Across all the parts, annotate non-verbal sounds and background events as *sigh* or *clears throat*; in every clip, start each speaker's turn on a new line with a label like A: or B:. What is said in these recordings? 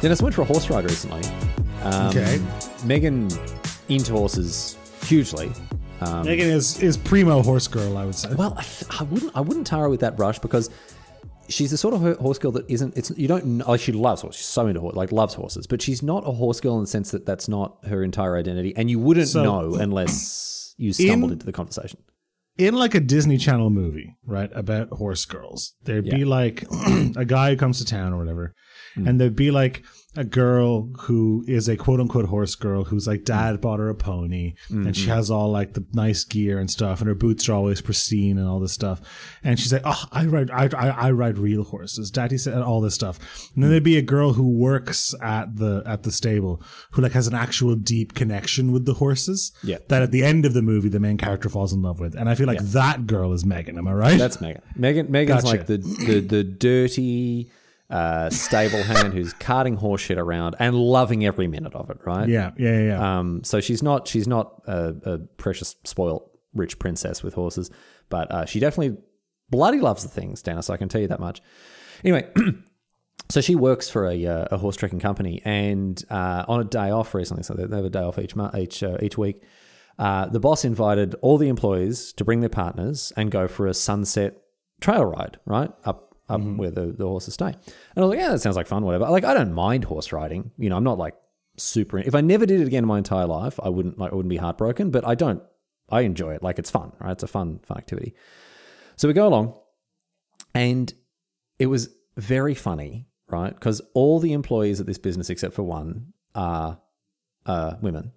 A: Dennis went for a horse ride recently. Um,
B: Okay.
A: Megan into horses hugely. Um,
B: Megan is is primo horse girl, I would say.
A: Well, I, I wouldn't. I wouldn't tar her with that brush because she's the sort of ho- horse girl that isn't. It's you don't. know Like she loves horses. She's so into horse, like loves horses, but she's not a horse girl in the sense that that's not her entire identity, and you wouldn't
B: So-
A: know unless you stumbled
B: In-
A: into the conversation.
B: In like a Disney Channel movie, right, about horse girls, there'd be like *clears throat* a guy who comes to town or whatever,
A: Hmm.
B: and there'd be like a girl who is a quote unquote horse girl who's like mm. dad bought her a pony and she mm-hmm. has all like the nice gear and stuff and her boots are always pristine and all this stuff and she's like oh I ride I, I, I ride real horses daddy said all this stuff and then mm. there'd be a girl who works at the at the stable who like has an actual deep connection with the horses
A: Yeah.
B: that at the end of the movie the main character falls in love with and I feel like that girl is Megan am I right
A: That's Megan. Megan. Megan's
B: Gotcha.
A: like the the the dirty. Uh, stable hand who's carting horseshit around and loving every minute of it, right?
B: yeah yeah yeah.
A: Um, so she's not she's not a, a precious, spoilt, rich princess with horses, but uh, she definitely bloody loves the things, Dennis. I can tell you that much. Anyway, *clears throat* so she works for a, uh, a horse trekking company, and uh, on a day off recently, so they they have a day off each month, each uh, each week. Uh, the boss invited all the employees to bring their partners and go for a sunset trail ride, right up up where the, the horses stay. And I was like, yeah, that sounds like fun, whatever. Like, I don't mind horse riding. You know, I'm not like super. If I never did it again in my entire life, I wouldn't like I wouldn't be heartbroken. But I don't. I enjoy it. Like it's fun, right? It's a fun fun activity. So we go along, and it was very funny, right? Because all the employees at this business, except for one, are uh, women,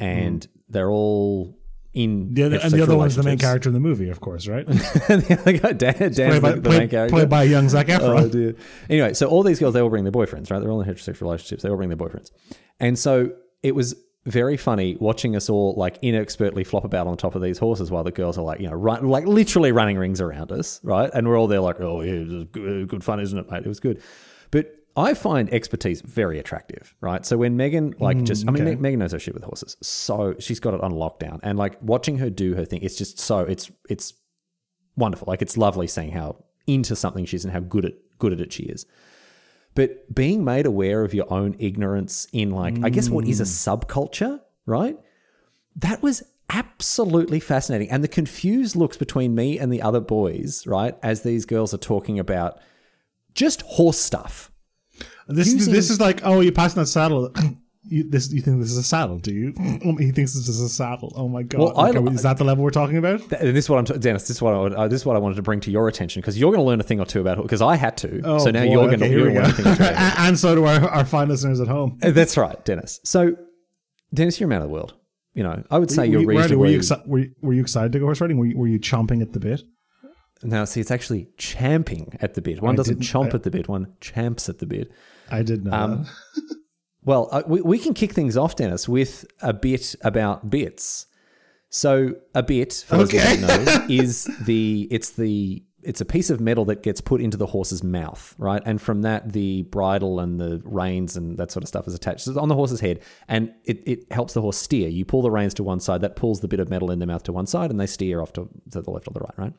A: mm. and they're all in
B: the other, and the other one's the main character in the movie, of course, right? *laughs*
A: the other guy, Dan, Dan's
B: played, by,
A: the, main character.
B: played by young Zac *laughs*
A: Oh
B: Efron.
A: dear. Anyway, so all these girls, they all bring their boyfriends, right? They're all in heterosexual relationships. They all bring their boyfriends. And so it was very funny watching us all like inexpertly flop about on top of these horses while the girls are like, you know, run, like literally running rings around us, right? And we're all there like, oh, yeah, good, good fun, isn't it, mate? It was good. But I find expertise very attractive, right? So when Megan, like, mm, just, I mean,
B: okay.
A: Me- Megan knows her shit with horses. So she's got it on lockdown. And like watching her do her thing, it's just so, it's, it's, wonderful. Like it's lovely seeing how into something she is and how good at good at it she is. But being made aware of your own ignorance in like I guess what is a mm. subculture, right? That was absolutely fascinating. And the confused looks between me and the other boys, right, as these girls are talking about just horse stuff.
B: This
A: Using-
B: this is like, oh, you're passing that saddle. *clears throat* You, this, you think this is a saddle, do you? *clears throat* he thinks this is a saddle. Oh my god!
A: Well, I-
B: Okay, is that the level we're talking about?
A: Th- This is what I'm, t- Dennis. This is what I, would- uh, this is what I wanted to bring to your attention because you're going to learn a thing or two about it because I had to.
B: Oh,
A: so now
B: boy.
A: you're going to
B: Okay, here we
A: learn a thing or two.
B: go.
A: about it.
B: and, *laughs* and so do our, our fine listeners at home.
A: Uh, That's right, Dennis. So, Dennis, you're a man of the world. You know, I would say
B: were,
A: you're
B: you, were, you, exci- were, you, were you excited to go horse riding? Were you, were you chomping at the bit?
A: Now, see, it's actually champing at the bit. One
B: I
A: doesn't chomp
B: I-
A: at the bit. One champs at the bit.
B: I did not.
A: Um. *laughs* Well, uh, we, we can kick things off, Dennis, with a bit about bits. So, a bit, for those of you who don't know, *laughs* is the it's the it's a piece of metal that gets put into the horse's mouth, right? And from that, the bridle and the reins and that sort of stuff is attached so it's on the horse's head, and it, it helps the horse steer. You pull the reins to one side, that pulls the bit of metal in the mouth to one side, and they steer off to, to the left or the right, right?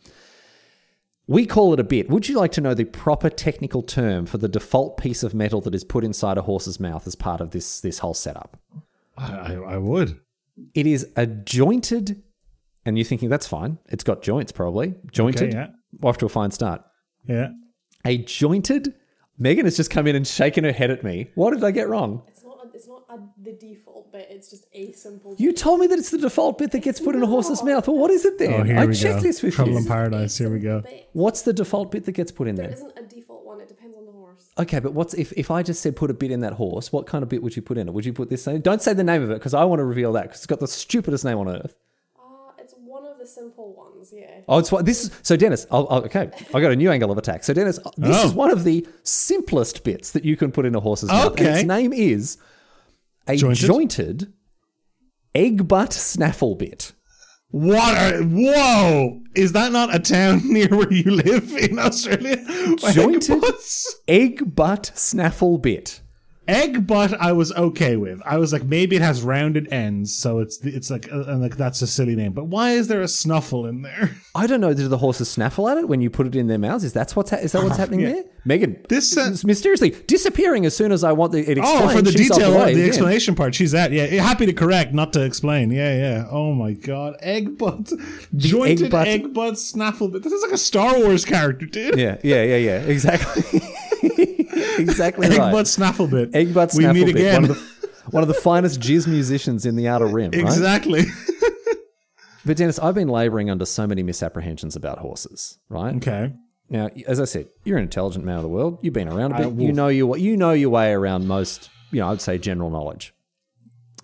A: We call it a bit. Would you like to know the proper technical term for the default piece of metal that is put inside a horse's mouth as part of this this whole setup?
B: I, I, would.
A: It is a jointed, and you're thinking that's fine. It's got joints, probably jointed.
B: Okay, yeah.
A: Off to a fine start.
B: Yeah.
A: A jointed. Megan has just come in and shaken her head at me. What did I get wrong?
C: It's. A, it's not a, the default bit. It's just a simple.
A: You told me that it's the default bit that gets put in a horse's mouth. Well, what is it then?
B: Oh, here
A: I
B: we
A: checked
B: go.
A: this with
B: Trouble
A: you.
B: in Paradise. Here we go.
A: What's the default bit that gets put in
C: There
A: there?
C: isn't a default one. It depends on the horse.
A: Okay, but what's if, if I just said put a bit in that horse? What kind of bit would you put in it? Would you put this name? Don't say the name of it because I want to reveal that because it's got the stupidest name on earth.
C: Uh, it's one of the simple ones. Yeah.
A: Oh, it's what this is. So, Dennis, I'll, I'll, okay, I got a new angle of attack. So, Dennis, this
B: Oh.
A: is one of the simplest bits that you can put in a horse's mouth. And
B: Okay.
A: its name is a
B: Jointed?
A: jointed, egg butt snaffle bit.
B: What? Are, whoa! Is that not a town *laughs* near where you live in Australia? *laughs*
A: Jointed?
B: Egg
A: butt snaffle bit.
B: Egg butt, I was okay with. I was like, maybe it has rounded ends, so it's it's like uh, and like that's a silly name. But why is there a snuffle in there? *laughs*
A: I don't know. Do the horses snaffle at it when you put it in their mouths? Is that's what's ha- is that what's happening
B: Yeah.
A: there? Megan,
B: This, uh,
A: mysteriously disappearing as soon as I want the, it.
B: Oh, for the detail,
A: away
B: the
A: again.
B: explanation part, she's at. Yeah, happy to correct, not to explain. Yeah, yeah. Oh my god, egg butt, jointed
A: butt-
B: egg butt snaffle. This is like a Star Wars character, dude.
A: Yeah, yeah, yeah, yeah. Exactly. *laughs* exactly
B: egg
A: right.
B: butt snaffle bit.
A: Egg
B: We meet again.
A: One of, the, one of the finest jizz musicians in the Outer Rim, right?
B: exactly.
A: But Dennis, I've been labouring under so many misapprehensions about horses, right?
B: okay.
A: Now, as I said, you're an intelligent man of the world. You've been around a bit. You know your you know your way around most. You know, I'd say general knowledge.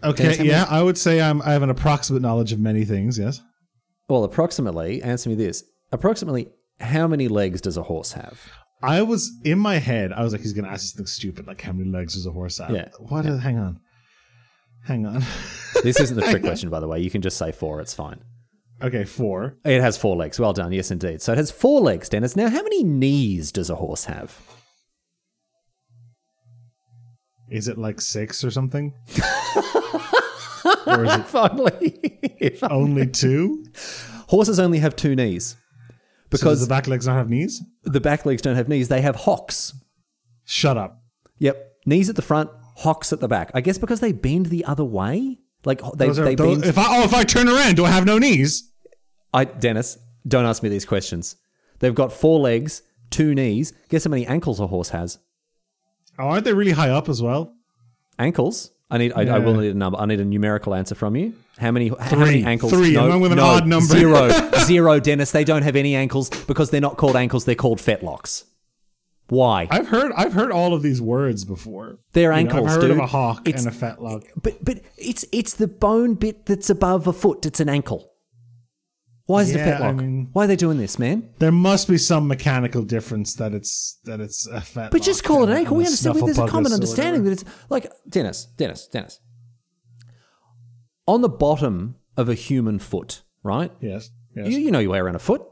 B: Okay.
A: tell
B: Yeah, I would say I'm. I have an approximate knowledge of many things. Yes.
A: Well, approximately, answer me this: approximately, how many legs does a horse have?
B: I was in my head. I was like, he's gonna ask something stupid, like how many legs does a horse have?
A: Yeah.
B: What? Hang on. Hang on. *laughs*
A: This isn't the trick question, by the way. You can just say four. It's fine.
B: okay, four.
A: It has four legs. Well done. Yes, indeed. So it has four legs, Dennis. Now, how many knees does a horse have?
B: Is it like six or something? *laughs* or is it
A: Finally, *laughs*
B: only two?
A: horses only have two knees
B: So
A: because
B: the back legs don't have knees?
A: the back legs don't have knees. They have hocks.
B: Shut up.
A: Yep, knees at the front, hocks at the back. I guess because they bend the other way. Like they,
B: Those are,
A: they
B: those-
A: bend.
B: if I oh if I turn around, do I have no knees?
A: I Dennis, don't ask me these questions. They've got four legs, two knees. Guess how many ankles a horse has?
B: Oh, aren't they really high up as well?
A: Ankles. I need. I, I will need a number. I need a numerical answer from you. How many? How many
B: Three.
A: ankles?
B: Three. I'm going with an odd number.
A: Zero. *laughs* Zero. Dennis. They don't have any ankles because they're not called ankles. They're called fetlocks. Why?
B: I've heard I've heard all of these words before.
A: They're
B: You know,
A: ankles,
B: I've heard
A: dude.
B: of a hawk
A: It's-
B: and a fetlock.
A: But but it's it's the bone bit that's above a foot. It's an ankle. Why is it a
B: Yeah, I
A: fetlock?
B: mean-
A: Why are they doing this, man?
B: There must be some mechanical difference that it's that it's a fetlock.
A: But just call it an ankle. We understand. There's a common understanding that it's like Dennis, Dennis, Dennis. On the bottom of a human foot, right?
B: Yes. Yes.
A: You, you know you wear around a foot,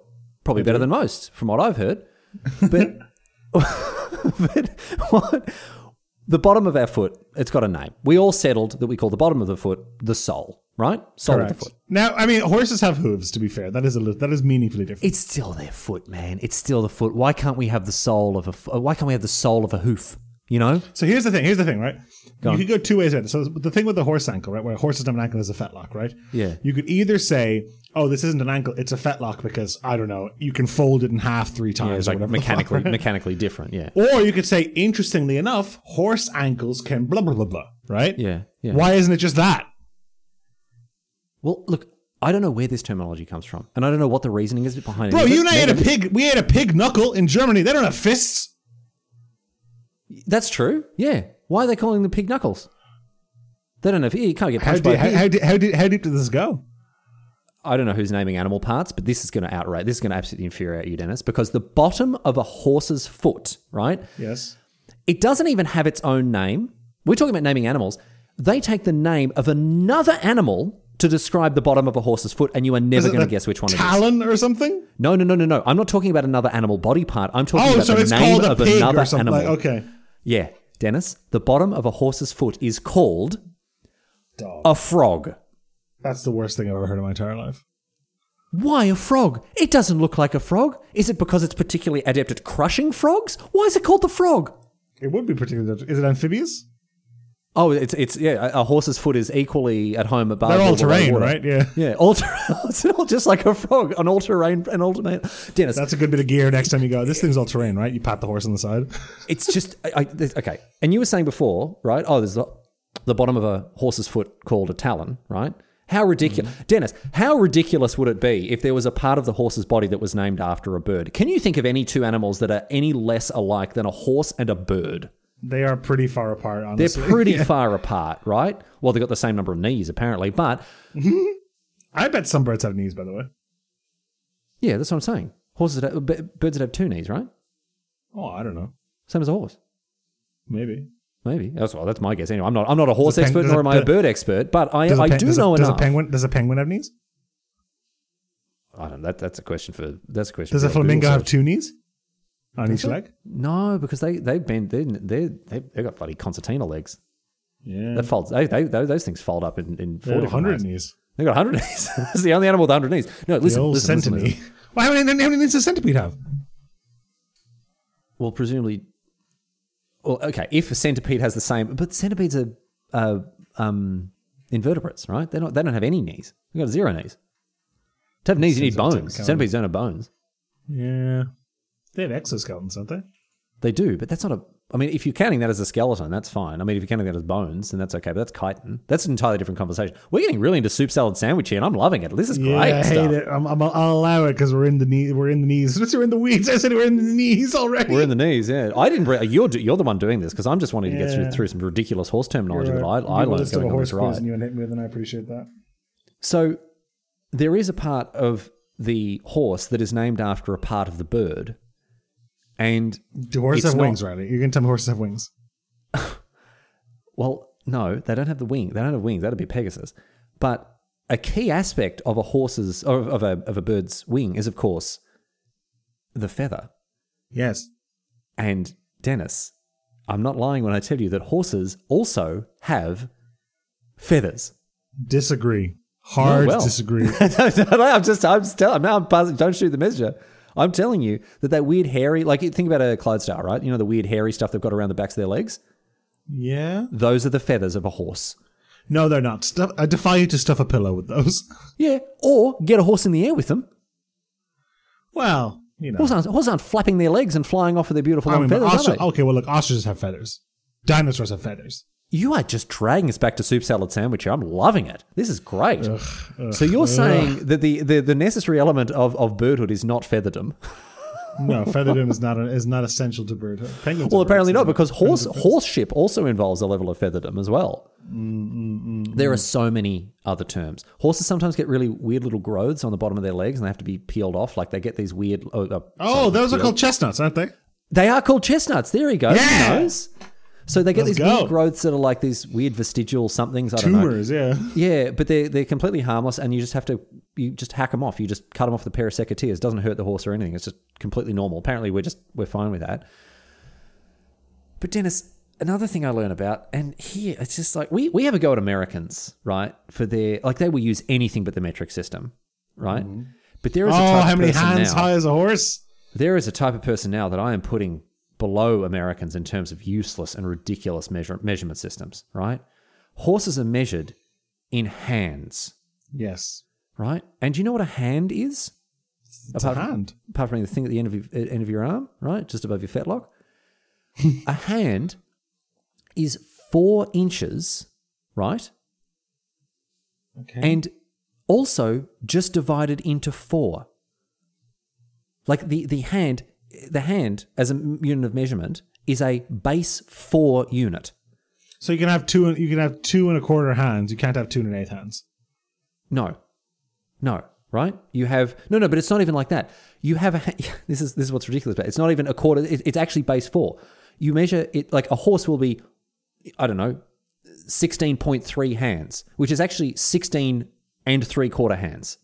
A: probably better than most, from what I've heard. *laughs* But, but *laughs* what? The bottom of our foot, it's got a name. We all settled that we call the bottom of the foot the sole, right? Sole of the
B: Correct.
A: foot.
B: Now, I mean, horses have hooves. To be fair, that is a that is meaningfully different.
A: It's still their foot, man. It's still the foot. Why can't we have the sole of a? Uh, why can't we have the sole of a hoof? You know?
B: So here's the thing. Here's the thing, right? you
A: on.
B: could go two ways. So the thing with the horse ankle, right, where a horse doesn't have an ankle is a fetlock, right?
A: Yeah.
B: You could either say, "Oh, this isn't an ankle; it's a fetlock," because I don't know, you can fold it in half three times.
A: Yeah, it's like
B: whatever the fuck,
A: mechanically mechanically different. Yeah.
B: Or you could say, interestingly enough, horse ankles can blah blah blah blah. Right?
A: Yeah. Yeah.
B: Why isn't it just that?
A: Well, look, I don't know where this terminology comes from, and I don't know what the reasoning is behind
B: Bro,
A: it.
B: Bro, you and I ate a pig. We ate a pig knuckle in Germany. They don't have fists.
A: That's true. Yeah. Why are they calling them pig knuckles? They don't. If, you can't get
B: How,
A: punched
B: did,
A: by a
B: how, how, did, how, did, how deep did this go?
A: I don't know who's naming animal parts, but this is going to outrage. This is going to absolutely infuriate you, Dennis, because the bottom of a horse's foot, right?
B: Yes.
A: It doesn't even have its own name. We're talking about naming animals. They take the name of another animal to describe the bottom of a horse's foot, and you are never going to guess which one it is.
B: Talon or something?
A: No, no, no, no, no. I'm not talking about another animal body part. I'm talking
B: Oh,
A: about
B: so
A: the
B: it's
A: name of
B: pig
A: another animal.
B: Okay.
A: Yeah, Dennis, the bottom of a horse's foot is called
B: Dog.
A: a frog.
B: That's the worst thing I've ever heard in my entire life.
A: Why a frog? It doesn't look like a frog. Is it because it's particularly adept at crushing frogs? Why is it called the frog?
B: It would be particularly. Is it amphibious?
A: Oh, it's it's yeah. A horse's foot is equally at home above.
B: They're all terrain, right? Yeah.
A: Yeah, all ter- *laughs* it's all just like a frog, an all terrain, an all terrain. Dennis,
B: That's a good bit of gear next time you go. This thing's all terrain, right? You pat the horse on the side. *laughs*
A: it's just I, I, okay. And you were saying before, right? Oh, there's the, the bottom of a horse's foot called a talon, right? How ridiculous, mm-hmm. Dennis? How ridiculous would it be if there was a part of the horse's body that was named after a bird? Can you think of any two animals that are any less alike than a horse and a bird?
B: They are pretty far apart,
A: They're
B: honestly.
A: pretty *laughs* far apart, right? Well, they've got the same number of knees apparently, but *laughs*
B: I bet some birds have knees, by the way.
A: yeah, that's what I'm saying. Horses, that have, birds that have two knees, right?
B: Oh, I don't know.
A: Same as a horse.
B: Maybe.
A: Maybe that's well, that's my guess. Anyway, I'm not I'm not a horse
B: peng-
A: expert nor am I a bird expert, but I I
B: pen-
A: do
B: does a-
A: know
B: does
A: enough.
B: A penguin, does a penguin have knees?
A: I don't. That that's a question for that's a question.
B: Does a flamingo have two knees? On each leg.
A: No, because they they bend they they they they got bloody concertina legs.
B: Yeah,
A: That folds. They, they, those those things fold up in, in four different
B: 100 knees.
A: They got hundred *laughs* knees. it's the only animal with hundred knees. No,
B: The
A: listen,
B: old
A: listen, listen,
B: centipede.
A: listen.
B: Well, how many, how many knees does a centipede have?
A: Well, presumably. Well, okay. If a centipede has the same, but centipedes are uh, um, invertebrates, right? They don't. They don't have any knees. They got zero knees. To have knees, you need bones. Centipedes don't have bones.
B: Yeah, they have exoskeletons, don't they?
A: They do, but that's not a. I mean, if you're counting that as a skeleton, that's fine. I mean, if you're counting that as bones, then that's okay. But that's chitin. That's an entirely different conversation. We're getting really into soup salad sandwich here, and I'm loving it. This is
B: Yeah,
A: great
B: I
A: stuff.
B: hate it. I'm, I'm, I'll allow it because we're in the knee. We're in the knees. *laughs* We're in the weeds. I said we're in the knees already.
A: We're in the knees, yeah. I didn't. Bring, you're you're the one doing this because I'm just wanting to get through,
B: Yeah.
A: through some ridiculous horse terminology that I, I learned going on this ride.
B: and you and hit me with, and I appreciate that.
A: So there is a part of the horse that is named after a part of the bird, and
B: Do horses have
A: not-
B: wings, Riley? You're gonna tell me horses have wings? *laughs*
A: well, no, they don't have the wing. They don't have wings. That'd be Pegasus. But a key aspect of a horse's or of a of a bird's wing is, of course, the feather.
B: Yes.
A: And Dennis, I'm not lying when I tell you that horses also have feathers.
B: Disagree. Hard
A: Oh, well.
B: disagree. *laughs*
A: I'm just, I'm still, I'm now, I'm buzzing. Don't shoot the messenger. I'm telling you that that weird hairy, like think about a Clydesdale, right? You know the weird hairy stuff they've got around the backs of their legs.
B: yeah.
A: Those are the feathers of a horse.
B: No, they're not. Stuff, I defy you to stuff a pillow with those. *laughs*
A: Yeah, or get a horse in the air with them.
B: Well, you know.
A: Horses aren't, horses aren't flapping their legs and flying off with their beautiful
B: I
A: long
B: mean,
A: feathers, are they?
B: okay, well, look, ostriches have feathers. Dinosaurs have feathers.
A: You are just dragging us back to soup salad sandwich. I'm loving it. This is great. so you're saying that the, the, the necessary element of, of birdhood is not featherdom?
B: No, featherdom is not a, is not essential to birdhood. Penguins.
A: Well,
B: are
A: apparently not, because horse horseship also involves a level of featherdom as well. Mm, mm, mm, there are so many other terms. Horses sometimes get really weird little growths on the bottom of their legs, and they have to be peeled off. Like they get these weird. Oh, uh,
B: Oh,
A: sorry,
B: those are
A: peeled.
B: called chestnuts, aren't they?
A: They are called chestnuts. There he goes.
B: Yeah!
A: He knows. So they get
B: Let's
A: these
B: go.
A: weird growths that are like these weird vestigial somethings. I don't know.
B: Tumors, yeah.
A: Yeah, but they're they're completely harmless, and you just have to you just hack them off. You just cut them off with a pair of secateurs. It doesn't hurt the horse or anything. It's just completely normal. Apparently, we're just we're fine with that. But Dennis, another thing I learn about, and here it's just like we we have a go at Americans, right? For their like they will use anything but the metric system, right? Mm-hmm. But there is a
B: Oh,
A: type
B: how many hands
A: now.
B: high is a horse?
A: There is a type of person now that I am putting below Americans in terms of useless and ridiculous measure, measurement systems, right? Horses are measured in hands,
B: Yes.
A: right? And do you know what a hand is?
B: It's a
A: Apart from-
B: hand.
A: Apart from the thing at the end of your, uh, end of your arm, right? Just above your fetlock. *laughs* a hand is four inches, right?
B: Okay.
A: and also just divided into four. Like the, the hand, the hand as a unit of measurement is a base four unit.
B: so you can have two. You can have two and a quarter hands. You can't have two and an eighth hands.
A: No, no, right? You have no, no, but it's not even like that. You have a. *laughs* This is this is what's ridiculous about it. It's not even a quarter. it- It's actually base four. You measure it like a horse will be, I don't know, sixteen point three hands, which is actually sixteen and three quarter hands.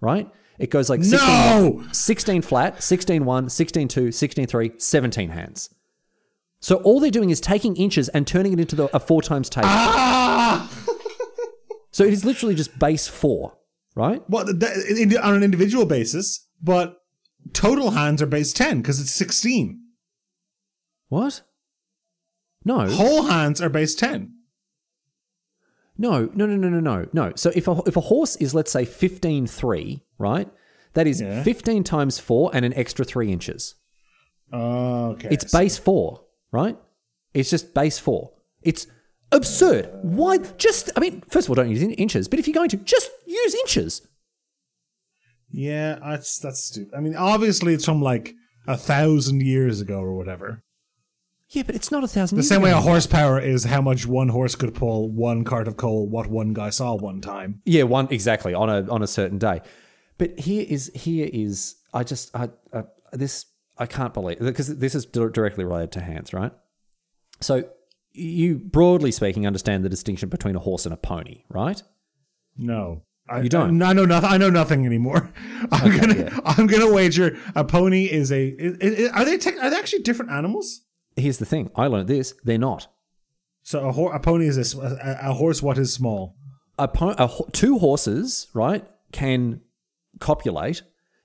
A: Right? It goes like 16,
B: No!
A: 16 flat, 16 1, 16 2, 16 3, 17 hands. So all they're doing is taking inches and turning it into the, a four times table.
B: Ah!
A: So it is literally just base four, right?
B: Well, that, on an individual basis, but total hands are base ten because it's sixteen.
A: What? No,
B: Whole hands are base ten.
A: No, no, no, no, no, no, no. So if a, if a horse is, let's say, 15 3, right? That is
B: Yeah.
A: 15 times 4 and an extra 3 inches.
B: Oh, okay.
A: It's base 4, right? It's just base 4. It's absurd. Why? Just, I mean, first of all, don't use in- inches, but if you're going to, just use inches.
B: Yeah, that's that's stupid. I mean, obviously it's from like a thousand years ago or whatever.
A: Yeah, but it's not a thousand
B: The
A: years
B: same way a horsepower is how much one horse could pull one cart of coal, what one guy saw one time.
A: Yeah, one exactly on a on a certain day. But here is here is I just I, I this I can't believe because this is directly related to hands, right? So you broadly speaking understand the distinction between a horse and a pony, right?
B: No. I,
A: You don't?
B: I, I know nothing. I know nothing anymore. *laughs* I'm gonna.
A: yeah.
B: I'm gonna wager a pony is a. i- i- are they? Tech, are they actually different animals?
A: Here's the thing. I learned this. They're not.
B: So a, ho- a pony is a horse. What is small?
A: a, po- a ho- two horses, right, can copulate,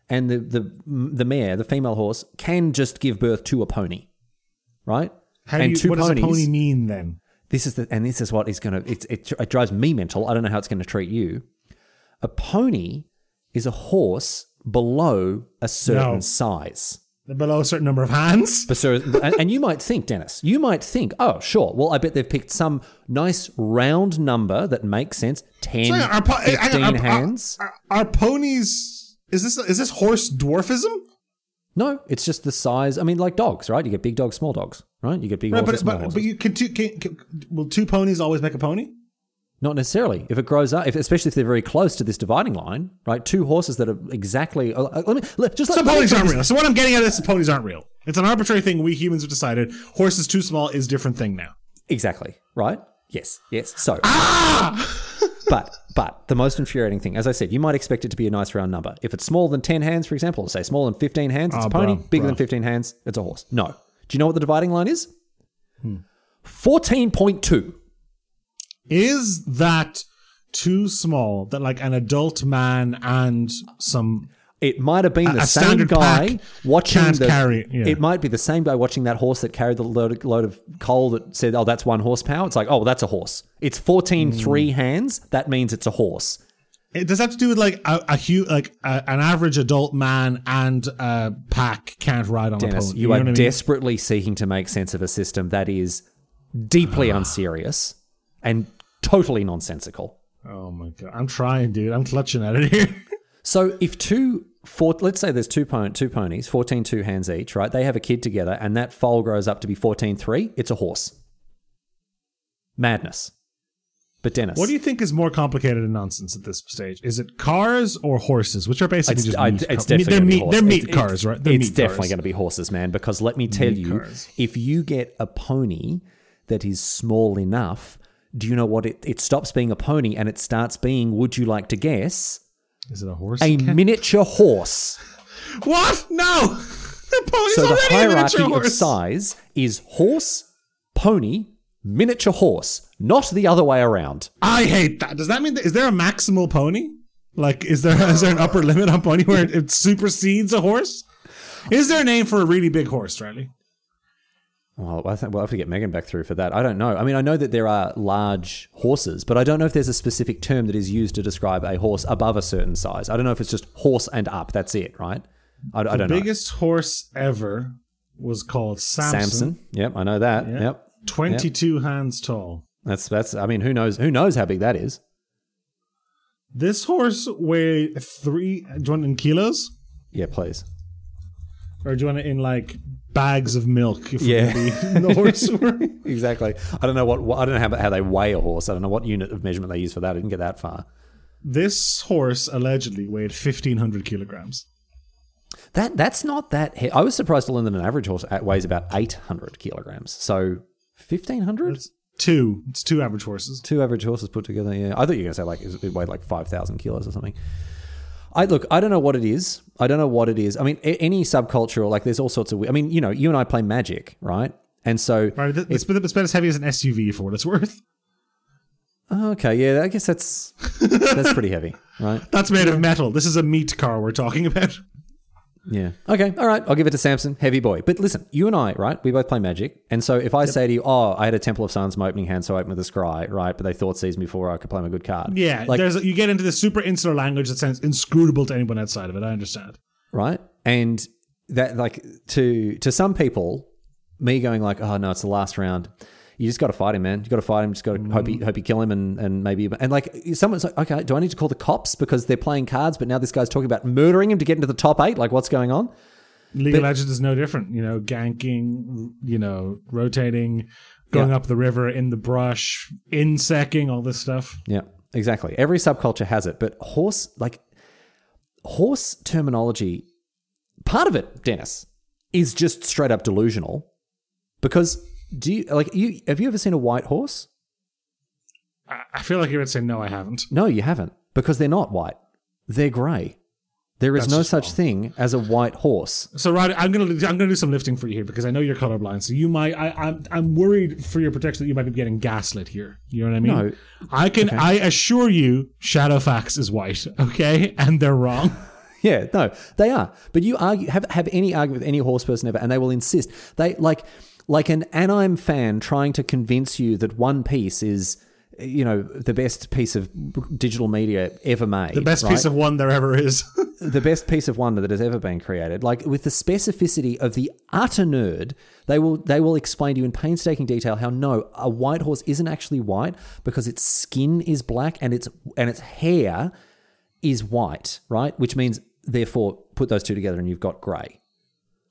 A: and the the the mare, the female horse, can just give birth to a pony, right?
B: How
A: and
B: do you,
A: two
B: what
A: ponies.
B: does a pony mean then?
A: This is the and this is what is going to it, it it drives me mental. I don't know how it's going to treat you. A pony is a horse below a certain
B: No.
A: size.
B: Below a certain number of hands.
A: But so, and, and you might think, Dennis, you might think, oh, sure. Well, I bet they've picked some nice round number that makes sense 10,
B: Hang on, are po- hang on,
A: 15
B: are- are-
A: hands.
B: Are, are ponies? Is this is this horse dwarfism?
A: No, it's just the size. I mean, like dogs, right? You get big dogs, small dogs, right? You get big
B: Right,
A: horses,
B: but
A: small
B: but,
A: horses.
B: but you can two can, can, will two ponies always make a pony?
A: Not necessarily. If it grows up, if, especially if they're very close to this dividing line, right? Two horses that are exactly. uh, uh, let me let, just
B: So
A: let, me
B: ponies aren't real. So what I'm getting at is ponies aren't real. It's an arbitrary thing we humans have decided. Horse is too small is different thing now.
A: Exactly. Right. Yes. Yes. So,
B: Ah! *laughs*
A: but but the most infuriating thing, as I said, you might expect it to be a nice round number. If it's smaller than ten hands, for example, say smaller than fifteen hands, it's
B: Ah,
A: a pony.
B: bruh,
A: Bigger
B: bruh.
A: than fifteen hands, it's a horse. No. Do you know what the dividing line is?
B: Hmm.
A: Fourteen point two.
B: Is that too small that like an adult man and some
A: It might have been
B: A-
A: the
B: a
A: same guy watching the,
B: carry it, yeah.
A: It might be the same guy watching that horse that carried the load, load of coal that said, "Oh, that's one horsepower." It's like, "Oh, well, that's a horse." It's fourteen
B: Hmm.
A: three hands. That means it's a horse.
B: it does that have to do with like a, a hu like a, an average adult man and a pack can't ride on a
A: Dennis,
B: pony.
A: you
B: know
A: are
B: I mean?
A: desperately seeking to make sense of a system that is deeply *sighs* unserious and totally nonsensical.
B: Oh my god, I'm trying, dude. I'm clutching at it here. *laughs*
A: So if two, four, let's say there's two, pon- two ponies, 14 two hands each, right? They have a kid together and that foal grows up to be 14 3. It's a horse. Madness. But Dennis.
B: what do you think is more complicated and nonsense at this stage? Is it cars or horses, which are basically
A: it's,
B: just
A: I-
B: meat
A: it's definitely
B: they're meat,
A: horse.
B: they're meat
A: It's-
B: cars, right? They're
A: it's definitely going to be horses, man. Because let me tell
B: Meat
A: you,
B: cars.
A: if you get a pony that is small enough, do you know what it? It stops being a pony and it starts being. Would you like to guess?
B: Is it a horse?
A: A *laughs* miniature horse.
B: what? No. The pony's
A: So the
B: already a
A: hierarchy
B: miniature
A: of size is horse, pony, miniature horse, not the other way around.
B: I hate that. Does that mean that, is there a maximal pony? Like, is there is there an upper limit on pony where it, it supersedes a horse? Is there a name for a really big horse, Riley?
A: Well, I think we'll have to get Megan back through for that. I don't know. I mean, I know that there are large horses, but I don't know if there's a specific term that is used to describe a horse above a certain size. I don't know if it's just horse and up. That's it, right? I, I don't know.
B: The biggest horse ever was called Samson.
A: Samson. Yep, I know that. Yep.
B: 22 hands tall.
A: That's that's. I mean, who knows? Who knows how big that is?
B: This horse weighed three. Do you want it in kilos?
A: Yeah, please.
B: Or do you want it in like bags of milk? If
A: Yeah.
B: gonna be in *laughs* the horse? *laughs*
A: Exactly. I don't know what. I don't know how, how they weigh a horse. I don't know what unit of measurement they use for that. I didn't get that far.
B: This horse allegedly weighed 1,500 kilograms.
A: That that's not that. He- I was surprised to learn that an average horse uh, weighs about eight hundred kilograms. So fifteen hundred.
B: Two. It's two average horses.
A: Two average horses put together. Yeah, I thought you were gonna say like it weighed like five thousand kilos or something. I look. I don't know what it is. I don't know what it is. I mean, a- any subcultural like there's all sorts of. I mean, you know, you and I play Magic, right? And so
B: Right, th- it's, it's about as heavy as an SUV for what it's worth.
A: Oh, okay, yeah, I guess that's that's pretty heavy, right? *laughs*
B: That's made of metal. This is a meat car we're talking about.
A: Yeah. Okay. All right. I'll give it to Samson. Heavy boy. But listen, you and I, right? We both play Magic, and so if I say to you, "Oh, I had a Temple of Suns, my opening hand, so I opened with a scry," right? But they Thoughtseized me before I could play my good card.
B: Yeah,
A: Like
B: there's you get into this super insular language that sounds inscrutable to anyone outside of it. I understand.
A: right? And that like to to some people, me going like, oh no, it's the last round. You just got to fight him, man. You got to fight him. Just got to hope he mm. hope you kill him, and and maybe and like someone's like, okay, do I need to call the cops because they're playing cards? But now this guy's talking about murdering him to get into the top eight. Like, what's going on?
B: League of Legends is no different. You know, ganking, you know, rotating, going
A: Yeah.
B: up the river in the brush, insecting, all this stuff.
A: Yeah, exactly. Every subculture has it, but horse like horse terminology, part of it, Dennis, is just straight up delusional. Because do you like you have you ever seen a white horse?
B: I- feel like you would say no, I haven't.
A: No, you haven't. because they're not white. They're grey. There is
B: That's
A: no
B: just
A: such
B: wrong.
A: thing as a white horse.
B: So, Riley, I'm gonna I'm gonna do some lifting for you here because I know you're colorblind. So you might I, I'm I'm worried for your protection that you might be getting gaslit here. You know what I mean?
A: No.
B: I can I assure you, Shadowfax is white. *laughs* Okay, and they're wrong. *laughs*
A: Yeah, no, they are. But you argue have have any argument with any horse person ever, and they will insist they like like an Anime fan trying to convince you that One Piece is you know the best piece of digital media ever made.
B: The best piece of one there ever is. *laughs*
A: the best piece of wonder that has ever been created. Like with the specificity of the utter nerd, they will they will explain to you in painstaking detail how no, a white horse isn't actually white because its skin is black and its and its hair is white, right? Which means therefore put those two together and you've got grey.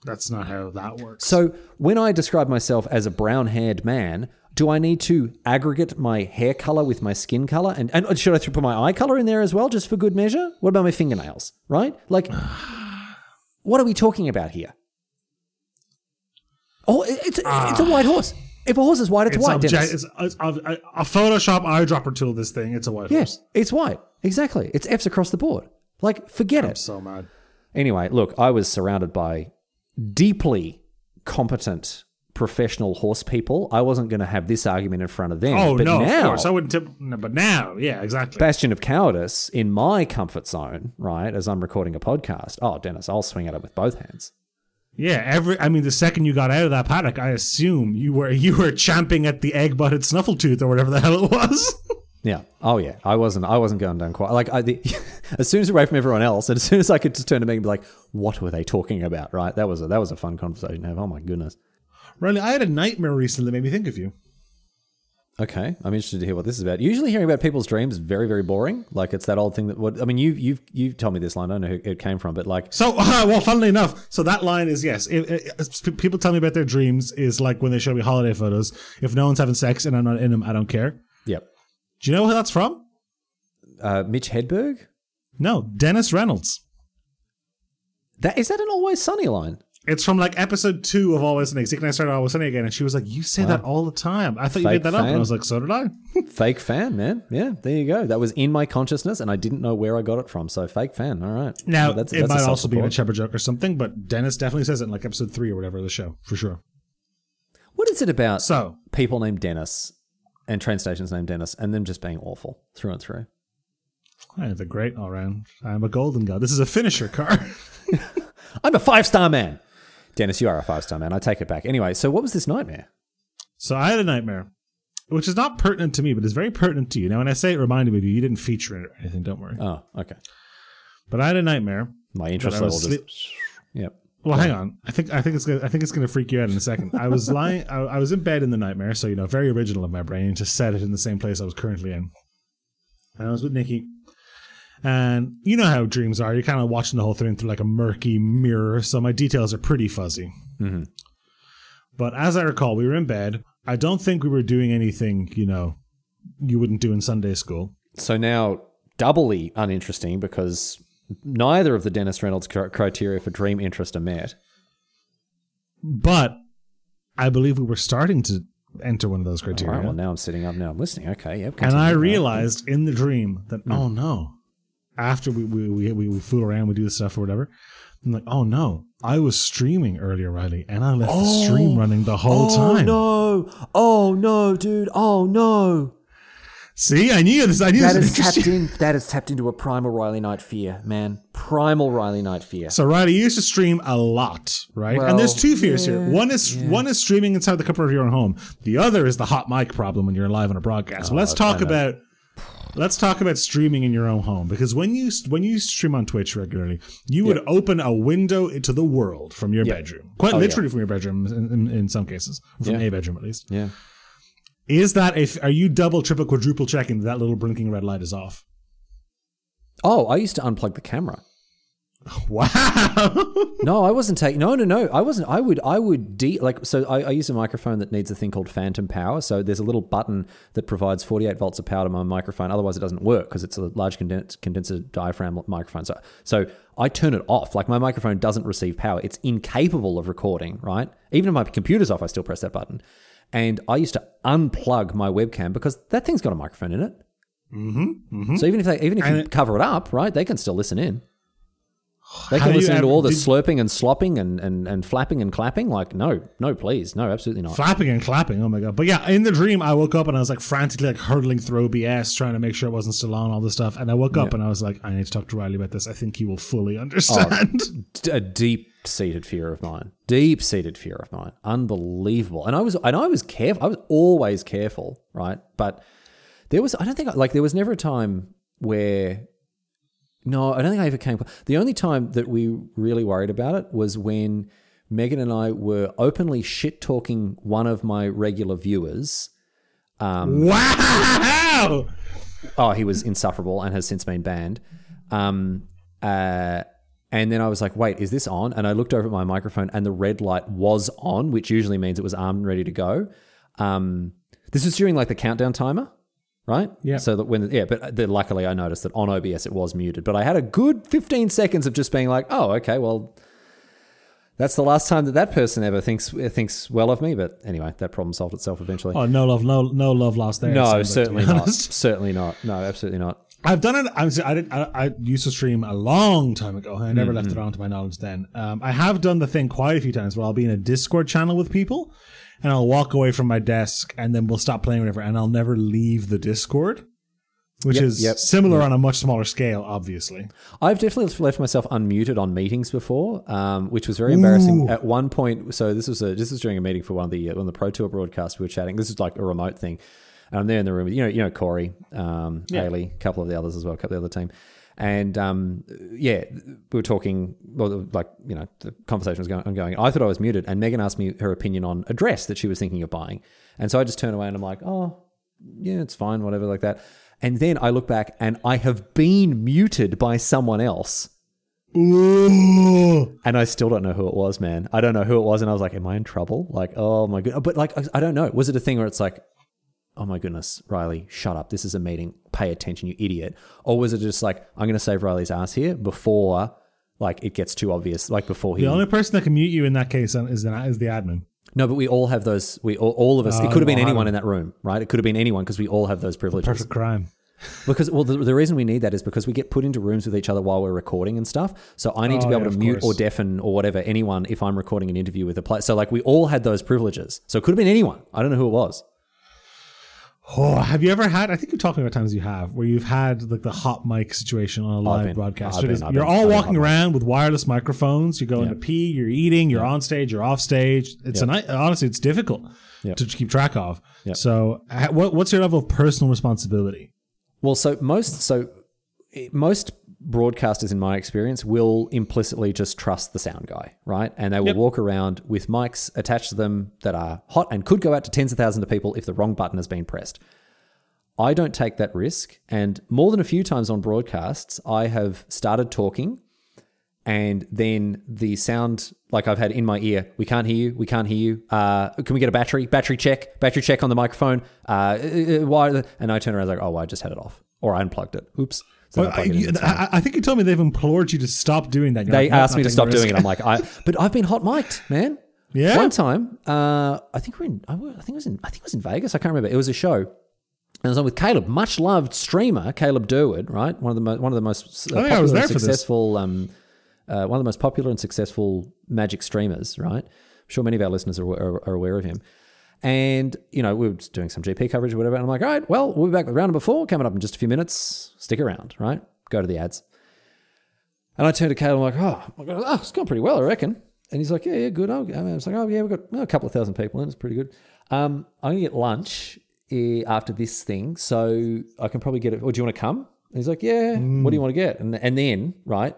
B: That's not how that works.
A: So when I describe myself as a brown-haired man, do I need to aggregate my hair color with my skin color? And, and should I put my eye color in there as well, just for good measure? What about my fingernails? Right? Like, *sighs* what are we talking about here? Oh, it- it's it's a white ah. horse. If a horse is white, it's,
B: It's,
A: white.
B: obje- it's, it's a, a, Photoshop eyedropper tool. This thing, it's a white
A: Yes,
B: horse.
A: it's white. Exactly. It's F's across the board. Like, forget it.
B: So mad.
A: Anyway, look, I was surrounded by deeply competent professional horse people. I wasn't going to have this argument in front of them.
B: Oh
A: but
B: no,
A: now,
B: of course I wouldn't tip. No, but now, yeah, exactly.
A: bastion of cowardice in my comfort zone, right? As I'm recording a podcast. Oh, Dennis, I'll swing at it with both hands.
B: Yeah, every. I mean, the second you got out of that paddock, I assume you were *laughs* you were champing at the egg-butted snuffletooth or whatever the hell it was. *laughs*
A: Yeah. Oh yeah. I wasn't. I wasn't going down quite. Like I, the, *laughs* as soon as away from everyone else, and as soon as I could just turn to me and be like, "What were they talking about?" Right. That was a that was a fun conversation to have. Oh my goodness.
B: Riley, I had a nightmare recently that made me think of you.
A: Okay, I'm interested to hear what this is about. Usually, hearing about people's dreams is very, very boring. Like it's that old thing that. What I mean, you you've you've told me this line. I don't know who it came from, but like,
B: So, *laughs* well, funnily enough, so that line is yes. If, if, people tell me about their dreams is like when they show me holiday photos. If no one's having sex and I'm not in them, I don't care. Do you know who that's from?
A: Uh, Mitch Hedberg.
B: No, Dennis Reynolds.
A: That is that an Always Sunny line?
B: It's from like episode two of Always Sunny. Zeke and I started Always Sunny again, and she was like, "You say that all the time." I thought you
A: Fake
B: made that up, and. I was like, "So did I." *laughs*
A: Fake fan, man. Yeah, there you go. That was in my consciousness, and I didn't know where I got it from. So fake fan. All right.
B: Now
A: Well, that's-
B: it
A: that's
B: might also be a. Shepard joke or something, but Dennis definitely says it in like episode three or whatever of the show for sure.
A: What is it about
B: So
A: people named Dennis and train stations named Dennis and them just being awful through and through?
B: eh, they're great all round. I'm a golden god. This is a finisher car. *laughs*
A: I'm a five star man. Dennis, you are a five star man. I take it back. Anyway, so what was this nightmare?
B: so I had a nightmare, which is not pertinent to me, but it's very pertinent to you. Now, when I say it reminded me of you, you didn't feature it or anything. Don't worry.
A: Oh, okay.
B: But I had a nightmare.
A: My interest level
B: was
A: just. Yep.
B: Well, hang on. I think I think it's gonna I think it's gonna freak you out in a second. I was *laughs* lying. I, I was in bed in the nightmare, so you know, very original of my brain to set it in the same place I was currently in. And I was with Nikki, and you know how dreams are. You're kind of watching the whole thing through like a murky mirror, so my details are pretty fuzzy.
A: Mm-hmm.
B: But as I recall, we were in bed. I don't think we were doing anything, you know, you wouldn't do in Sunday school.
A: So now doubly uninteresting because neither of the Dennis Reynolds cr- criteria for dream interest are met.
B: But I believe we were starting to enter one of those criteria.
A: right, well, now I'm sitting up. Now I'm listening. Okay, yep.
B: and. I realized in the dream that
A: Hmm.
B: oh no, after we we, we we fool around, we do this stuff or whatever. I'm like, oh no, I was streaming earlier, Riley, and I left the stream running the whole time.
A: Oh, no! Oh no, dude! Oh no!
B: See, I knew this. I knew
A: That
B: this.
A: is tapped in. That is tapped into a primal Riley Knight fear, man. Primal Riley Knight fear.
B: So Riley you used to stream a lot, right? and there's two fears here. One is one is streaming inside the comfort of your own home. The other is the hot mic problem when you're live on a broadcast. Well, let's
A: oh,
B: talk about let's talk about streaming in your own home because when you when you stream on Twitch regularly, you would open a window into the world from your bedroom, quite
A: Oh, yeah.
B: literally from your bedroom in, in, in some cases, from
A: Yeah.
B: a bedroom at least.
A: Yeah.
B: Is that a? Are you double, triple, quadruple checking that that little blinking red light is off?
A: Oh, I used to unplug the camera. *laughs*
B: Wow. *laughs*
A: No, I wasn't taking. No, no, no. I wasn't. I would. I would de like. So I, I use a microphone that needs a thing called phantom power. So there's a little button that provides 48 volts of power to my microphone. Otherwise, it doesn't work because it's a large condens- condenser diaphragm microphone. So so I turn it off. Like my microphone doesn't receive power. It's incapable of recording. Right. Even if my computer's off, I still press that button. And I used to unplug my webcam because that thing's got a microphone in it. Mm-hmm, So even if they, even if
B: And
A: you
B: it-
A: cover it up, right, they can still listen in. They can
B: do you
A: listen to all the
B: did-
A: slurping and slopping and, and, and flapping and clapping. Like, no, no, please, no, absolutely not.
B: flapping and clapping. Oh my god! But yeah, in the dream, I woke up and I was like frantically like hurtling through OBS, trying to make sure it wasn't still on all this stuff. And I woke up and I was like, I need to talk to Riley about this. I think he will fully understand.
A: D- a deep seated fear of mine. Deep seated fear of mine. Unbelievable. And I was and I was careful. I was always careful, right? But there was I don't think like there was never a time where no, I don't think I ever came. The only time that we really worried about it was when Megan and I were openly shit talking one of my regular viewers.
B: Um, wow!
A: oh, he was insufferable and has since been banned. Um, uh, and then I was like, wait, is this on? And I looked over at my microphone and the red light was on, which usually means it was armed and ready to go. Um, this was during like the countdown timer, right?
B: Yeah.
A: So that when, yeah, but the, luckily I noticed that on OBS it was muted. But I had a good 15 seconds of just being like, oh, okay, well, that's the last time that that person ever thinks thinks well of me. But anyway, that problem solved itself eventually.
B: Oh no love, no no love lost there.
A: no,
B: sounds like, to
A: certainly not. *laughs* Certainly not. No, absolutely not.
B: I've done it. I, was, I did. I, I used to stream a long time ago. I never left it on to my knowledge. Then um, I have done the thing quite a few times where I'll be in a Discord channel with people, and I'll walk away from my desk, and then we'll stop playing whatever, and I'll never leave the Discord, which
A: Yep,
B: is
A: yep,
B: similar on a much smaller scale, obviously.
A: I've definitely left myself unmuted on meetings before, um, which was very embarrassing. At one point, so this was a this was during a meeting for one of the one of the Pro Tour broadcasts. We were chatting. This is like a remote thing, and I'm there in the room. with, You know, you know Corey, um, Haley, a couple of the others as well, a couple of the other team, and um, yeah, we were talking. Well, like you know, the conversation was going ongoing. I thought I was muted, and Megan asked me her opinion on a dress that she was thinking of buying, and so I just turned away and I'm like, oh, yeah, it's fine, whatever, like that. And then I look back and I have been muted by someone else.
B: Ooh.
A: And I still don't know who it was, man. I don't know who it was. And I was like, am I in trouble? Like, oh my god. But like, I- I don't know. Was it a thing where it's like, oh my goodness, Riley, shut up. This is a meeting. Pay attention, you idiot. Or was it just like, I'm going to save Riley's ass here before like it gets too obvious, like before he.
B: The only person that can mute you in that case is the, is the admin.
A: no, but we all have those. We all, all of us. it
B: Oh,
A: could have been anyone in that room, right? It could have been anyone because we all have those privileges.
B: Perfect crime.
A: Because well, the, the reason we need that is because we get put into rooms with each other while we're recording and stuff. So I need to
B: Oh,
A: be
B: yeah,
A: able to mute
B: course.
A: or deafen or whatever anyone if I'm recording an interview with a player. So like we all had those privileges. So it could have been anyone. I don't know who it was.
B: Oh, have you ever had? I think you're talking about times you have where you've had like the hot mic situation on a live
A: been-
B: broadcast.
A: I've
B: It is-
A: been-
B: you're
A: been-
B: all walking around with wireless microphones. You're going to pee. You're eating. You're on stage. You're off stage. It's a. Honestly, it's difficult to keep track of. So, what, what's your level of personal responsibility?
A: Well, so most so most broadcasters, in my experience, will implicitly just trust the sound guy, right? And they will
B: Yep.
A: walk around with mics attached to them that are hot and could go out to tens of thousands of people if the wrong button has been pressed. I don't take that risk, and more than a few times on broadcasts, I have started talking. And then the sound, like I've had in my ear, we can't hear you, we can't hear you. Uh, can we get a battery? Battery check, battery check on the microphone. Uh, uh, why? And I turn around like, oh, well, I just had it off, or I unplugged it. Oops. So I
B: Well, I,
A: plug it in,
B: you- I, I think you told me they've implored you to stop doing that. You're
A: they
B: like,
A: asked me to stop doing it. I'm like, I, but I've been hot mic'd, man.
B: Yeah?
A: One time, uh, I think we're in. I I think it was in. I think it was in Vegas. I can't remember. It was a show. And I was on with Caleb, much loved streamer Caleb Durward, right? One of the mo- one of the most uh,
B: was
A: popular
B: there
A: and successful, um, uh, one of the most popular and successful Magic streamers, right? I'm sure many of our listeners are, are, are aware of him. And you know, we were doing some GP coverage or whatever. And I'm like, all right, well, we'll be back with round number four coming up in just a few minutes. Stick around, right? Go to the ads. And I turned to Caleb, I'm like, oh, my God, oh, it's gone pretty well, I reckon. And he's like, yeah, yeah, good. Oh, I was like, oh, yeah, we've got oh, a couple of thousand people in. It's pretty good. Um, I'm going to get lunch eh, after this thing, so I can probably get it. Or do you want to come? And he's like, yeah, what do you want to get? And, and then, right,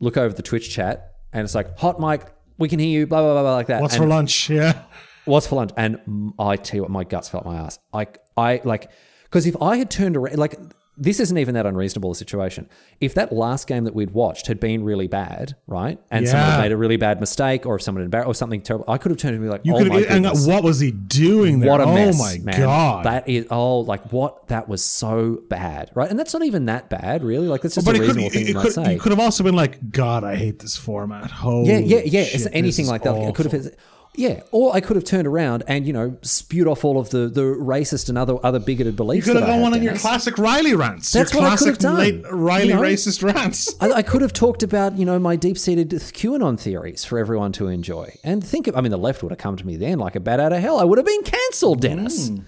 A: look over the Twitch chat, and it's like, hot mic, we can hear you, blah, blah, blah, blah like that.
B: What's
A: And-
B: for lunch? Yeah.
A: What's for lunch? And I tell you what, my guts felt my ass. I, I like, because if I had turned around, like, this isn't even that unreasonable a situation. If that last game that we'd watched had been really bad, right, and someone had made a really bad mistake, or if someone had embarrassed or something terrible, I could have turned to be like,
B: You
A: oh my.
B: And
A: goodness,
B: what was he doing there?
A: what a
B: oh
A: mess,
B: my
A: man.
B: god!
A: That is oh, like what? That was so bad, right? And that's not even that bad, really. Like that's just a
B: it could,
A: reasonable thing might
B: could,
A: say.
B: you could have also been like, God, I hate this format. Holy
A: Yeah, yeah, yeah.
B: shit,
A: anything like that. It could
B: awful."
A: have. Yeah, or I could have turned around and you know spewed off all of the, the racist and other other bigoted beliefs.
B: You could have gone on in your classic Riley rants.
A: That's
B: your
A: what I could have done,
B: late Riley
A: you know?
B: racist rants.
A: I, I could have talked about you know my deep seated QAnon theories for everyone to enjoy. And think of, I mean, the left would have come to me then like a bat out of hell. I would have been cancelled, Dennis.
B: Mm.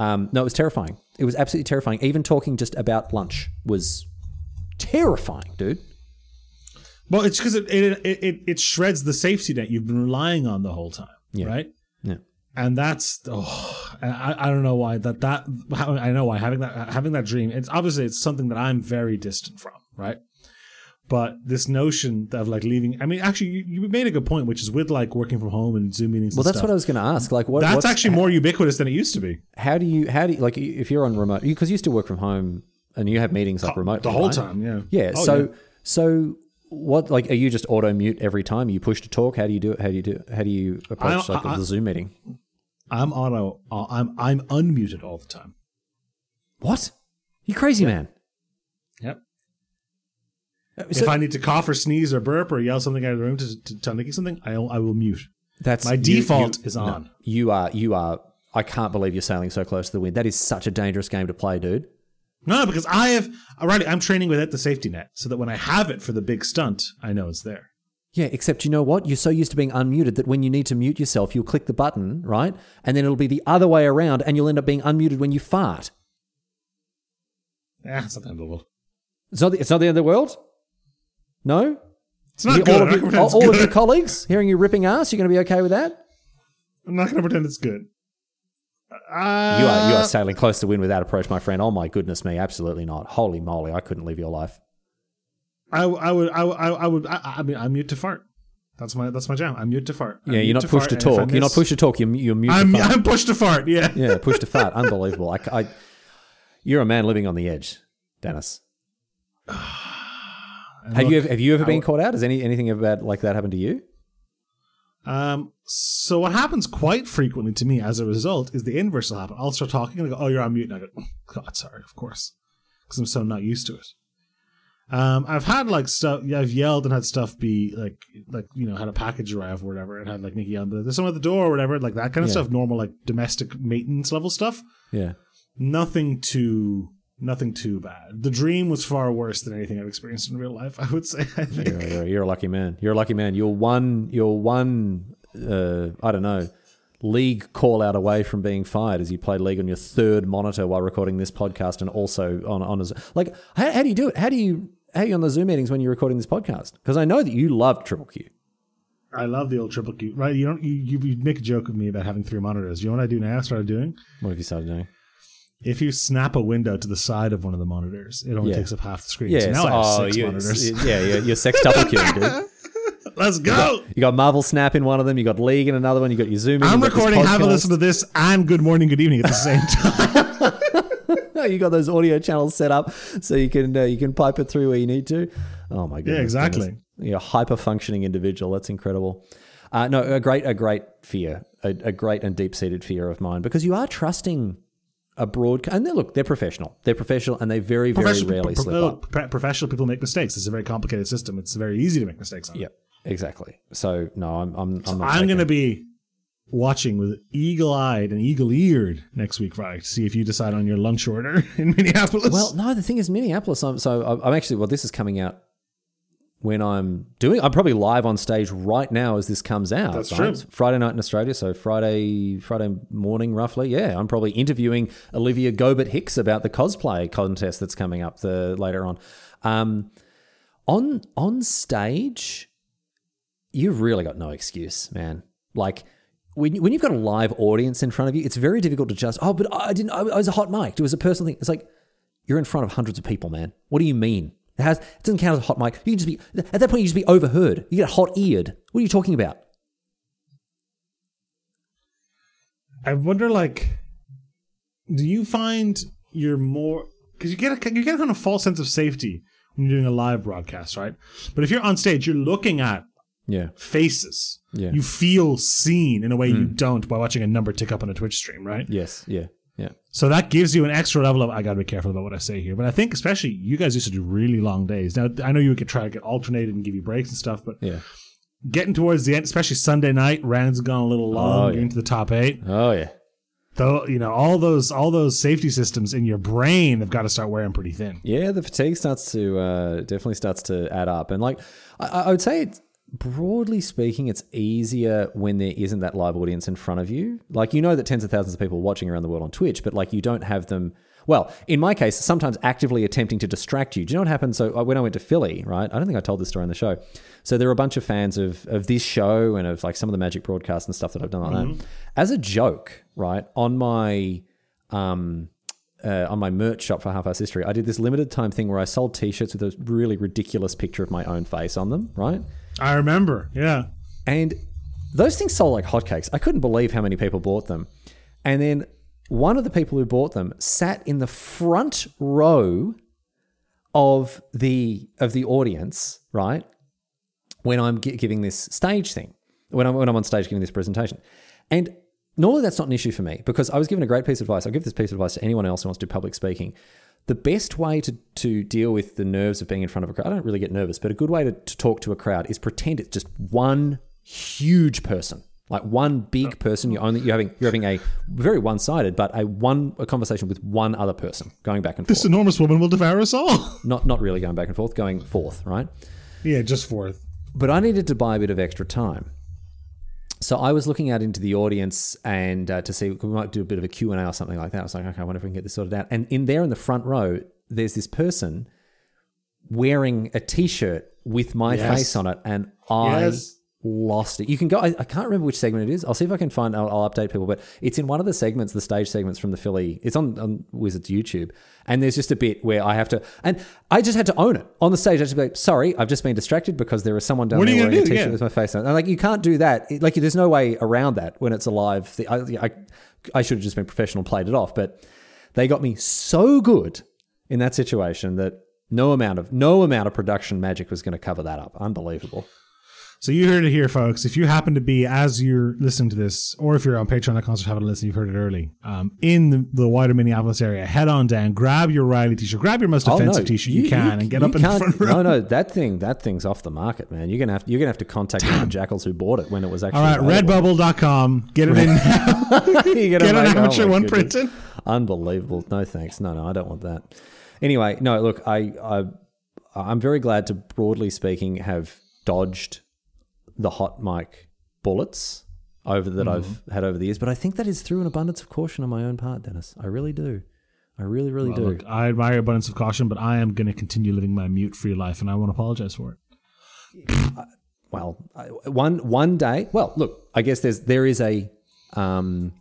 A: Um, no, it was terrifying. It was absolutely terrifying. Even talking just about lunch was terrifying, dude.
B: Well, it's because it it, it it shreds the safety net you've been relying on the whole time,
A: Yeah.
B: right?
A: Yeah.
B: And that's oh, I, I don't know why that that I know why having that having that dream. It's obviously it's something that I'm very distant from, right? But this notion of like leaving, I mean, actually, you, you made a good point, which is with like working from home and Zoom meetings.
A: Well,
B: and
A: that's
B: stuff,
A: what I was going to ask. Like, what?
B: That's
A: what's-
B: actually more ubiquitous than it used to be.
A: How do you? How do you like? If you're on remote, because you, still work from home and you have meetings like remote
B: The whole time, yeah.
A: Yeah.
B: Oh,
A: so
B: yeah.
A: so what? Like, are you just auto mute every time you push to talk? How do you do it? How do you do? How do you approach like
B: I-
A: the Zoom meeting?
B: I'm auto. uh, I'm I'm unmuted all the time.
A: What? You crazy man?
B: Yep.
A: Uh,
B: if I need to cough or sneeze or burp or yell something out of the room to, to tell Nikki something, I I will mute.
A: That's
B: My default
A: you-
B: is
A: no,
B: on.
A: you are. You are. I can't believe you're sailing so close to the wind. That is such a dangerous game to play, dude.
B: No, because I have uh, already. I'm training without the safety net, so that when I have it for the big stunt, I know it's there.
A: Yeah, except you know what? You're so used to being unmuted that when you need to mute yourself, you'll click the button, right? And then it'll be the other way around, and you'll end up being unmuted when you fart.
B: Yeah, it's not the end of the world.
A: It's not the, it's not the end of the world? No?
B: It's not
A: You-
B: good.
A: all of,
B: not
A: your,
B: gonna pretend
A: all of your colleagues hearing you ripping ass, you're going to be okay with that?
B: I'm not going to pretend it's good. Uh,
A: You are you are sailing close to win with that approach, my friend. Oh my goodness me, absolutely not. Holy moly, I couldn't live your life.
B: I, I would. I, would- I, I would. I, I mean, I'm mute to fart. That's my. That's my jam. I'm mute to fart. I'm
A: Yeah, you're not pushed to talk. You're not pushed to talk. You're, you're mute
B: I'm.
A: to fart.
B: I'm pushed to fart. Yeah.
A: Yeah, pushed to fart. Unbelievable. I, I, you're a man living on the edge, Denis. *sighs* Have you ever, have you ever been caught out? Has any anything about like that happened to you?
B: Um. So what happens quite frequently to me as a result is the inverse will happen. I'll start talking and I go, "Oh, you're on mute," and I go, "Oh, "God, sorry, of course," because I'm so not used to it. Um, I've had like stuff. Yeah, I've yelled and had stuff be like, like you know, had a package arrive or whatever, and had like Nikki on the there's someone at the door or whatever, like that kind of
A: Yeah.
B: stuff. Normal like domestic maintenance level stuff.
A: Yeah.
B: Nothing too, nothing too bad. The dream was far worse than anything I've experienced in real life. *laughs* I would say. I think.
A: You're, you're, you're a lucky man. You're a lucky man. You're one. You're one. Uh, I don't know. League call out away from being fired as you play league on your third monitor while recording this podcast and also on on a, like how, how do you do it? How do you how are you on the Zoom meetings when you're recording this podcast? Because I know that you loved Triple Q.
B: I love the old triple Q. Right? You don't. You, you you make a joke with me about having three monitors. You know what I do now? I started doing.
A: What have you started doing?
B: If you snap a window to the side of one of the monitors, it only
A: Yeah.
B: takes up half the screen.
A: Yeah,
B: so now
A: so-
B: I have
A: oh,
B: six
A: you-
B: monitors.
A: Yeah, you're, you're sextuple dude. *laughs*
B: Let's go.
A: You got Marvel Snap in one of them. You got League in another one. You got your Zoom. in,
B: I'm
A: you
B: recording. Have a listen to this and Good Morning, Good Evening at the same *laughs* time. *laughs*
A: you got those audio channels set up so you can uh, you can pipe it through where you need to. Oh my goodness!
B: Yeah, exactly.
A: goodness. You're a hyper functioning individual. That's incredible. Uh, no, a great a great fear, a, a great and deep seated fear of mine because you are trusting a broad and they look they're professional. They're professional and they very very rarely slip up.
B: professional people make mistakes. It's a very complicated system. It's very easy to make mistakes on.
A: Yeah, exactly. So no, I'm I'm I'm, not
B: I'm going to be watching with eagle-eyed and eagle-eared next week, right to see if you decide on your lunch order *laughs* in Minneapolis.
A: Well, no, the thing is, Minneapolis. I'm, so I'm actually. Well, this is coming out when I'm doing. I'm probably live on stage right now as this comes out.
B: That's
A: right?
B: true.
A: It's Friday night in Australia, so Friday Friday morning, roughly. Yeah, I'm probably interviewing Olivia Gobert Hicks about the cosplay contest that's coming up the later on. Um, on on stage, you've really got no excuse, man. Like. When, when you've got a live audience in front of you, it's very difficult to just, oh, but I didn't, I, I was a hot mic. It was a personal thing. It's like, you're in front of hundreds of people, man. What do you mean? It, has, it doesn't count as a hot mic. You can just be at that point. You just be overheard. You get hot eared. What are you talking about?
B: I wonder, like, do you find you're more because you get a you get a kind of false sense of safety when you're doing a live broadcast, right? But if you're on stage, you're looking at
A: Yeah,
B: faces.
A: Yeah.
B: You feel seen in a way you hmm. don't by watching a number tick up on a Twitch stream, right?
A: yes, yeah, yeah.
B: So that gives you an extra level of I gotta be careful about what I say here. But I think especially you guys used to do really long days. Now I know you could try to get alternated and give you breaks and stuff, but
A: Yeah.
B: getting towards the end, especially Sunday night, Rand's gone a little long
A: Oh, yeah.
B: into the top eight.
A: Oh yeah.
B: Though you know all those all those safety systems in your brain have got to start wearing pretty thin.
A: Yeah, the fatigue starts to uh, definitely starts to add up, and like I, I would say, it's, broadly speaking, it's easier when there isn't that live audience in front of you. Like you know that tens of thousands of people are watching around the world on Twitch, but like you don't have them. Well, in my case, sometimes actively attempting to distract you. Do you know what happened? So uh, when I went to Philly, right? I don't think I told this story on the show. So there were a bunch of fans of of this show and of like some of the Magic broadcasts and stuff that I've done like that. As a joke, right? On my um, uh, on my merch shop for Half House History, I did this limited time thing where I sold T-shirts with a really ridiculous picture of my own face on them, right?
B: I remember, yeah.
A: And those things sold like hotcakes. I couldn't believe how many people bought them. And then one of the people who bought them sat in the front row of the of the audience, right? When I'm gi- giving this stage thing, when I'm when I'm on stage giving this presentation, and normally that's not an issue for me because I was given a great piece of advice. I'll give this piece of advice to anyone else who wants to do public speaking. The best way to, to deal with the nerves of being in front of a crowd, I don't really get nervous, but a good way to, to talk to a crowd is pretend it's just one huge person, like one big oh. person. You're only you're having you're having a very one sided, but a one a conversation with one other person going back and forth.
B: This enormous woman will devour us all. *laughs*
A: not not really going back and forth, going forth, right?
B: yeah, just forth.
A: but I needed to buy a bit of extra time. So I was looking out into the audience and uh, to see we might do a bit of a Q&A or something like that. I was like, okay, I wonder if we can get this sorted out. And in there in the front row, there's this person wearing a t-shirt with my
B: Yes.
A: face on it and I
B: Yes.
A: Lost it. You can go I, I can't remember which segment it is. I'll see if I can find I'll, I'll update people, but it's in one of the segments, the stage segments from the Philly. It's on, on Wizards YouTube. And there's just a bit where I have to and I just had to own it. On the stage I just be like, "Sorry, I've just been distracted because there is someone down
B: What
A: there wearing a t-shirt
B: Yeah.
A: with my face on." it." And like you can't do that. It- like there's no way around that when it's a live thing. I, I I should have just been professional and played it off, but they got me so good in that situation that no amount of no amount of production magic was going to cover that up. Unbelievable.
B: So you heard it here, folks. If you happen to be, as you're listening to this, or if you're on Patreon.com slash have a listen, you've heard it early, um, in the, the wider Minneapolis area, head on down, grab your Riley t-shirt, grab your most offensive t-shirt you, can, and get
A: you
B: up in the front row.
A: No, no, that thing, that thing's off the market, man. You're gonna have, you're gonna have to contact the jackals who bought it when it was actually.
B: All right,
A: available.
B: redbubble.com. Get it in now. *laughs* Get *laughs* an
A: oh
B: amateur
A: my
B: one printed.
A: Unbelievable. No thanks. No, no, I don't want that. Anyway, no. Look, I, I, I'm very glad to, broadly speaking, have dodged the hot mic bullets over that I've
B: Mm-hmm.
A: had over the years. But I think that is through an abundance of caution on my own part, Denis. I really do. I really, really do.
B: Look, I admire abundance of caution, but I am going to continue living my mute-free life, and I won't apologize for it.
A: well, I- one one day. Well, look, I guess there's there is a um,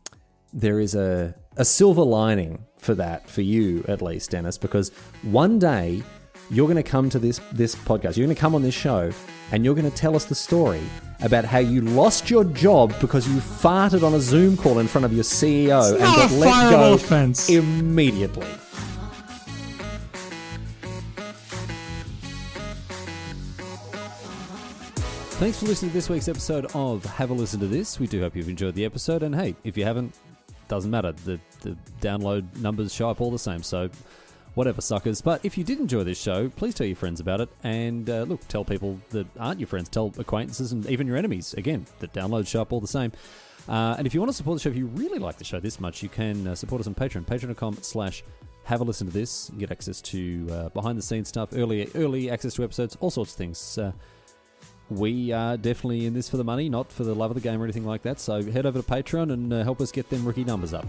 A: there is a a silver lining for that for you at least, Denis, because one day you're going to come to this this podcast. You're going to come on this show, and you're going to tell us the story about how you lost your job because you farted on a Zoom call in front of your CEO and got let go
B: offense.
A: immediately. Thanks for listening to this week's episode of Have a Listen to This. We do hope you've enjoyed the episode. And hey, if you haven't, doesn't matter. The, the download numbers show up all the same. So whatever, suckers. But if you did enjoy this show, please tell your friends about it. And uh, look, tell people that aren't your friends, tell acquaintances and even your enemies. Again, the downloads show up all the same. Uh, and if you want to support the show, if you really like the show this much, you can uh, support us on Patreon, patreon.com slash have a listen to this, get access to uh, behind the scenes stuff, early early access to episodes, all sorts of things. Uh, we are definitely in this for the money, not for the love of the game or anything like that. So head over to Patreon and uh, help us get them rookie numbers up.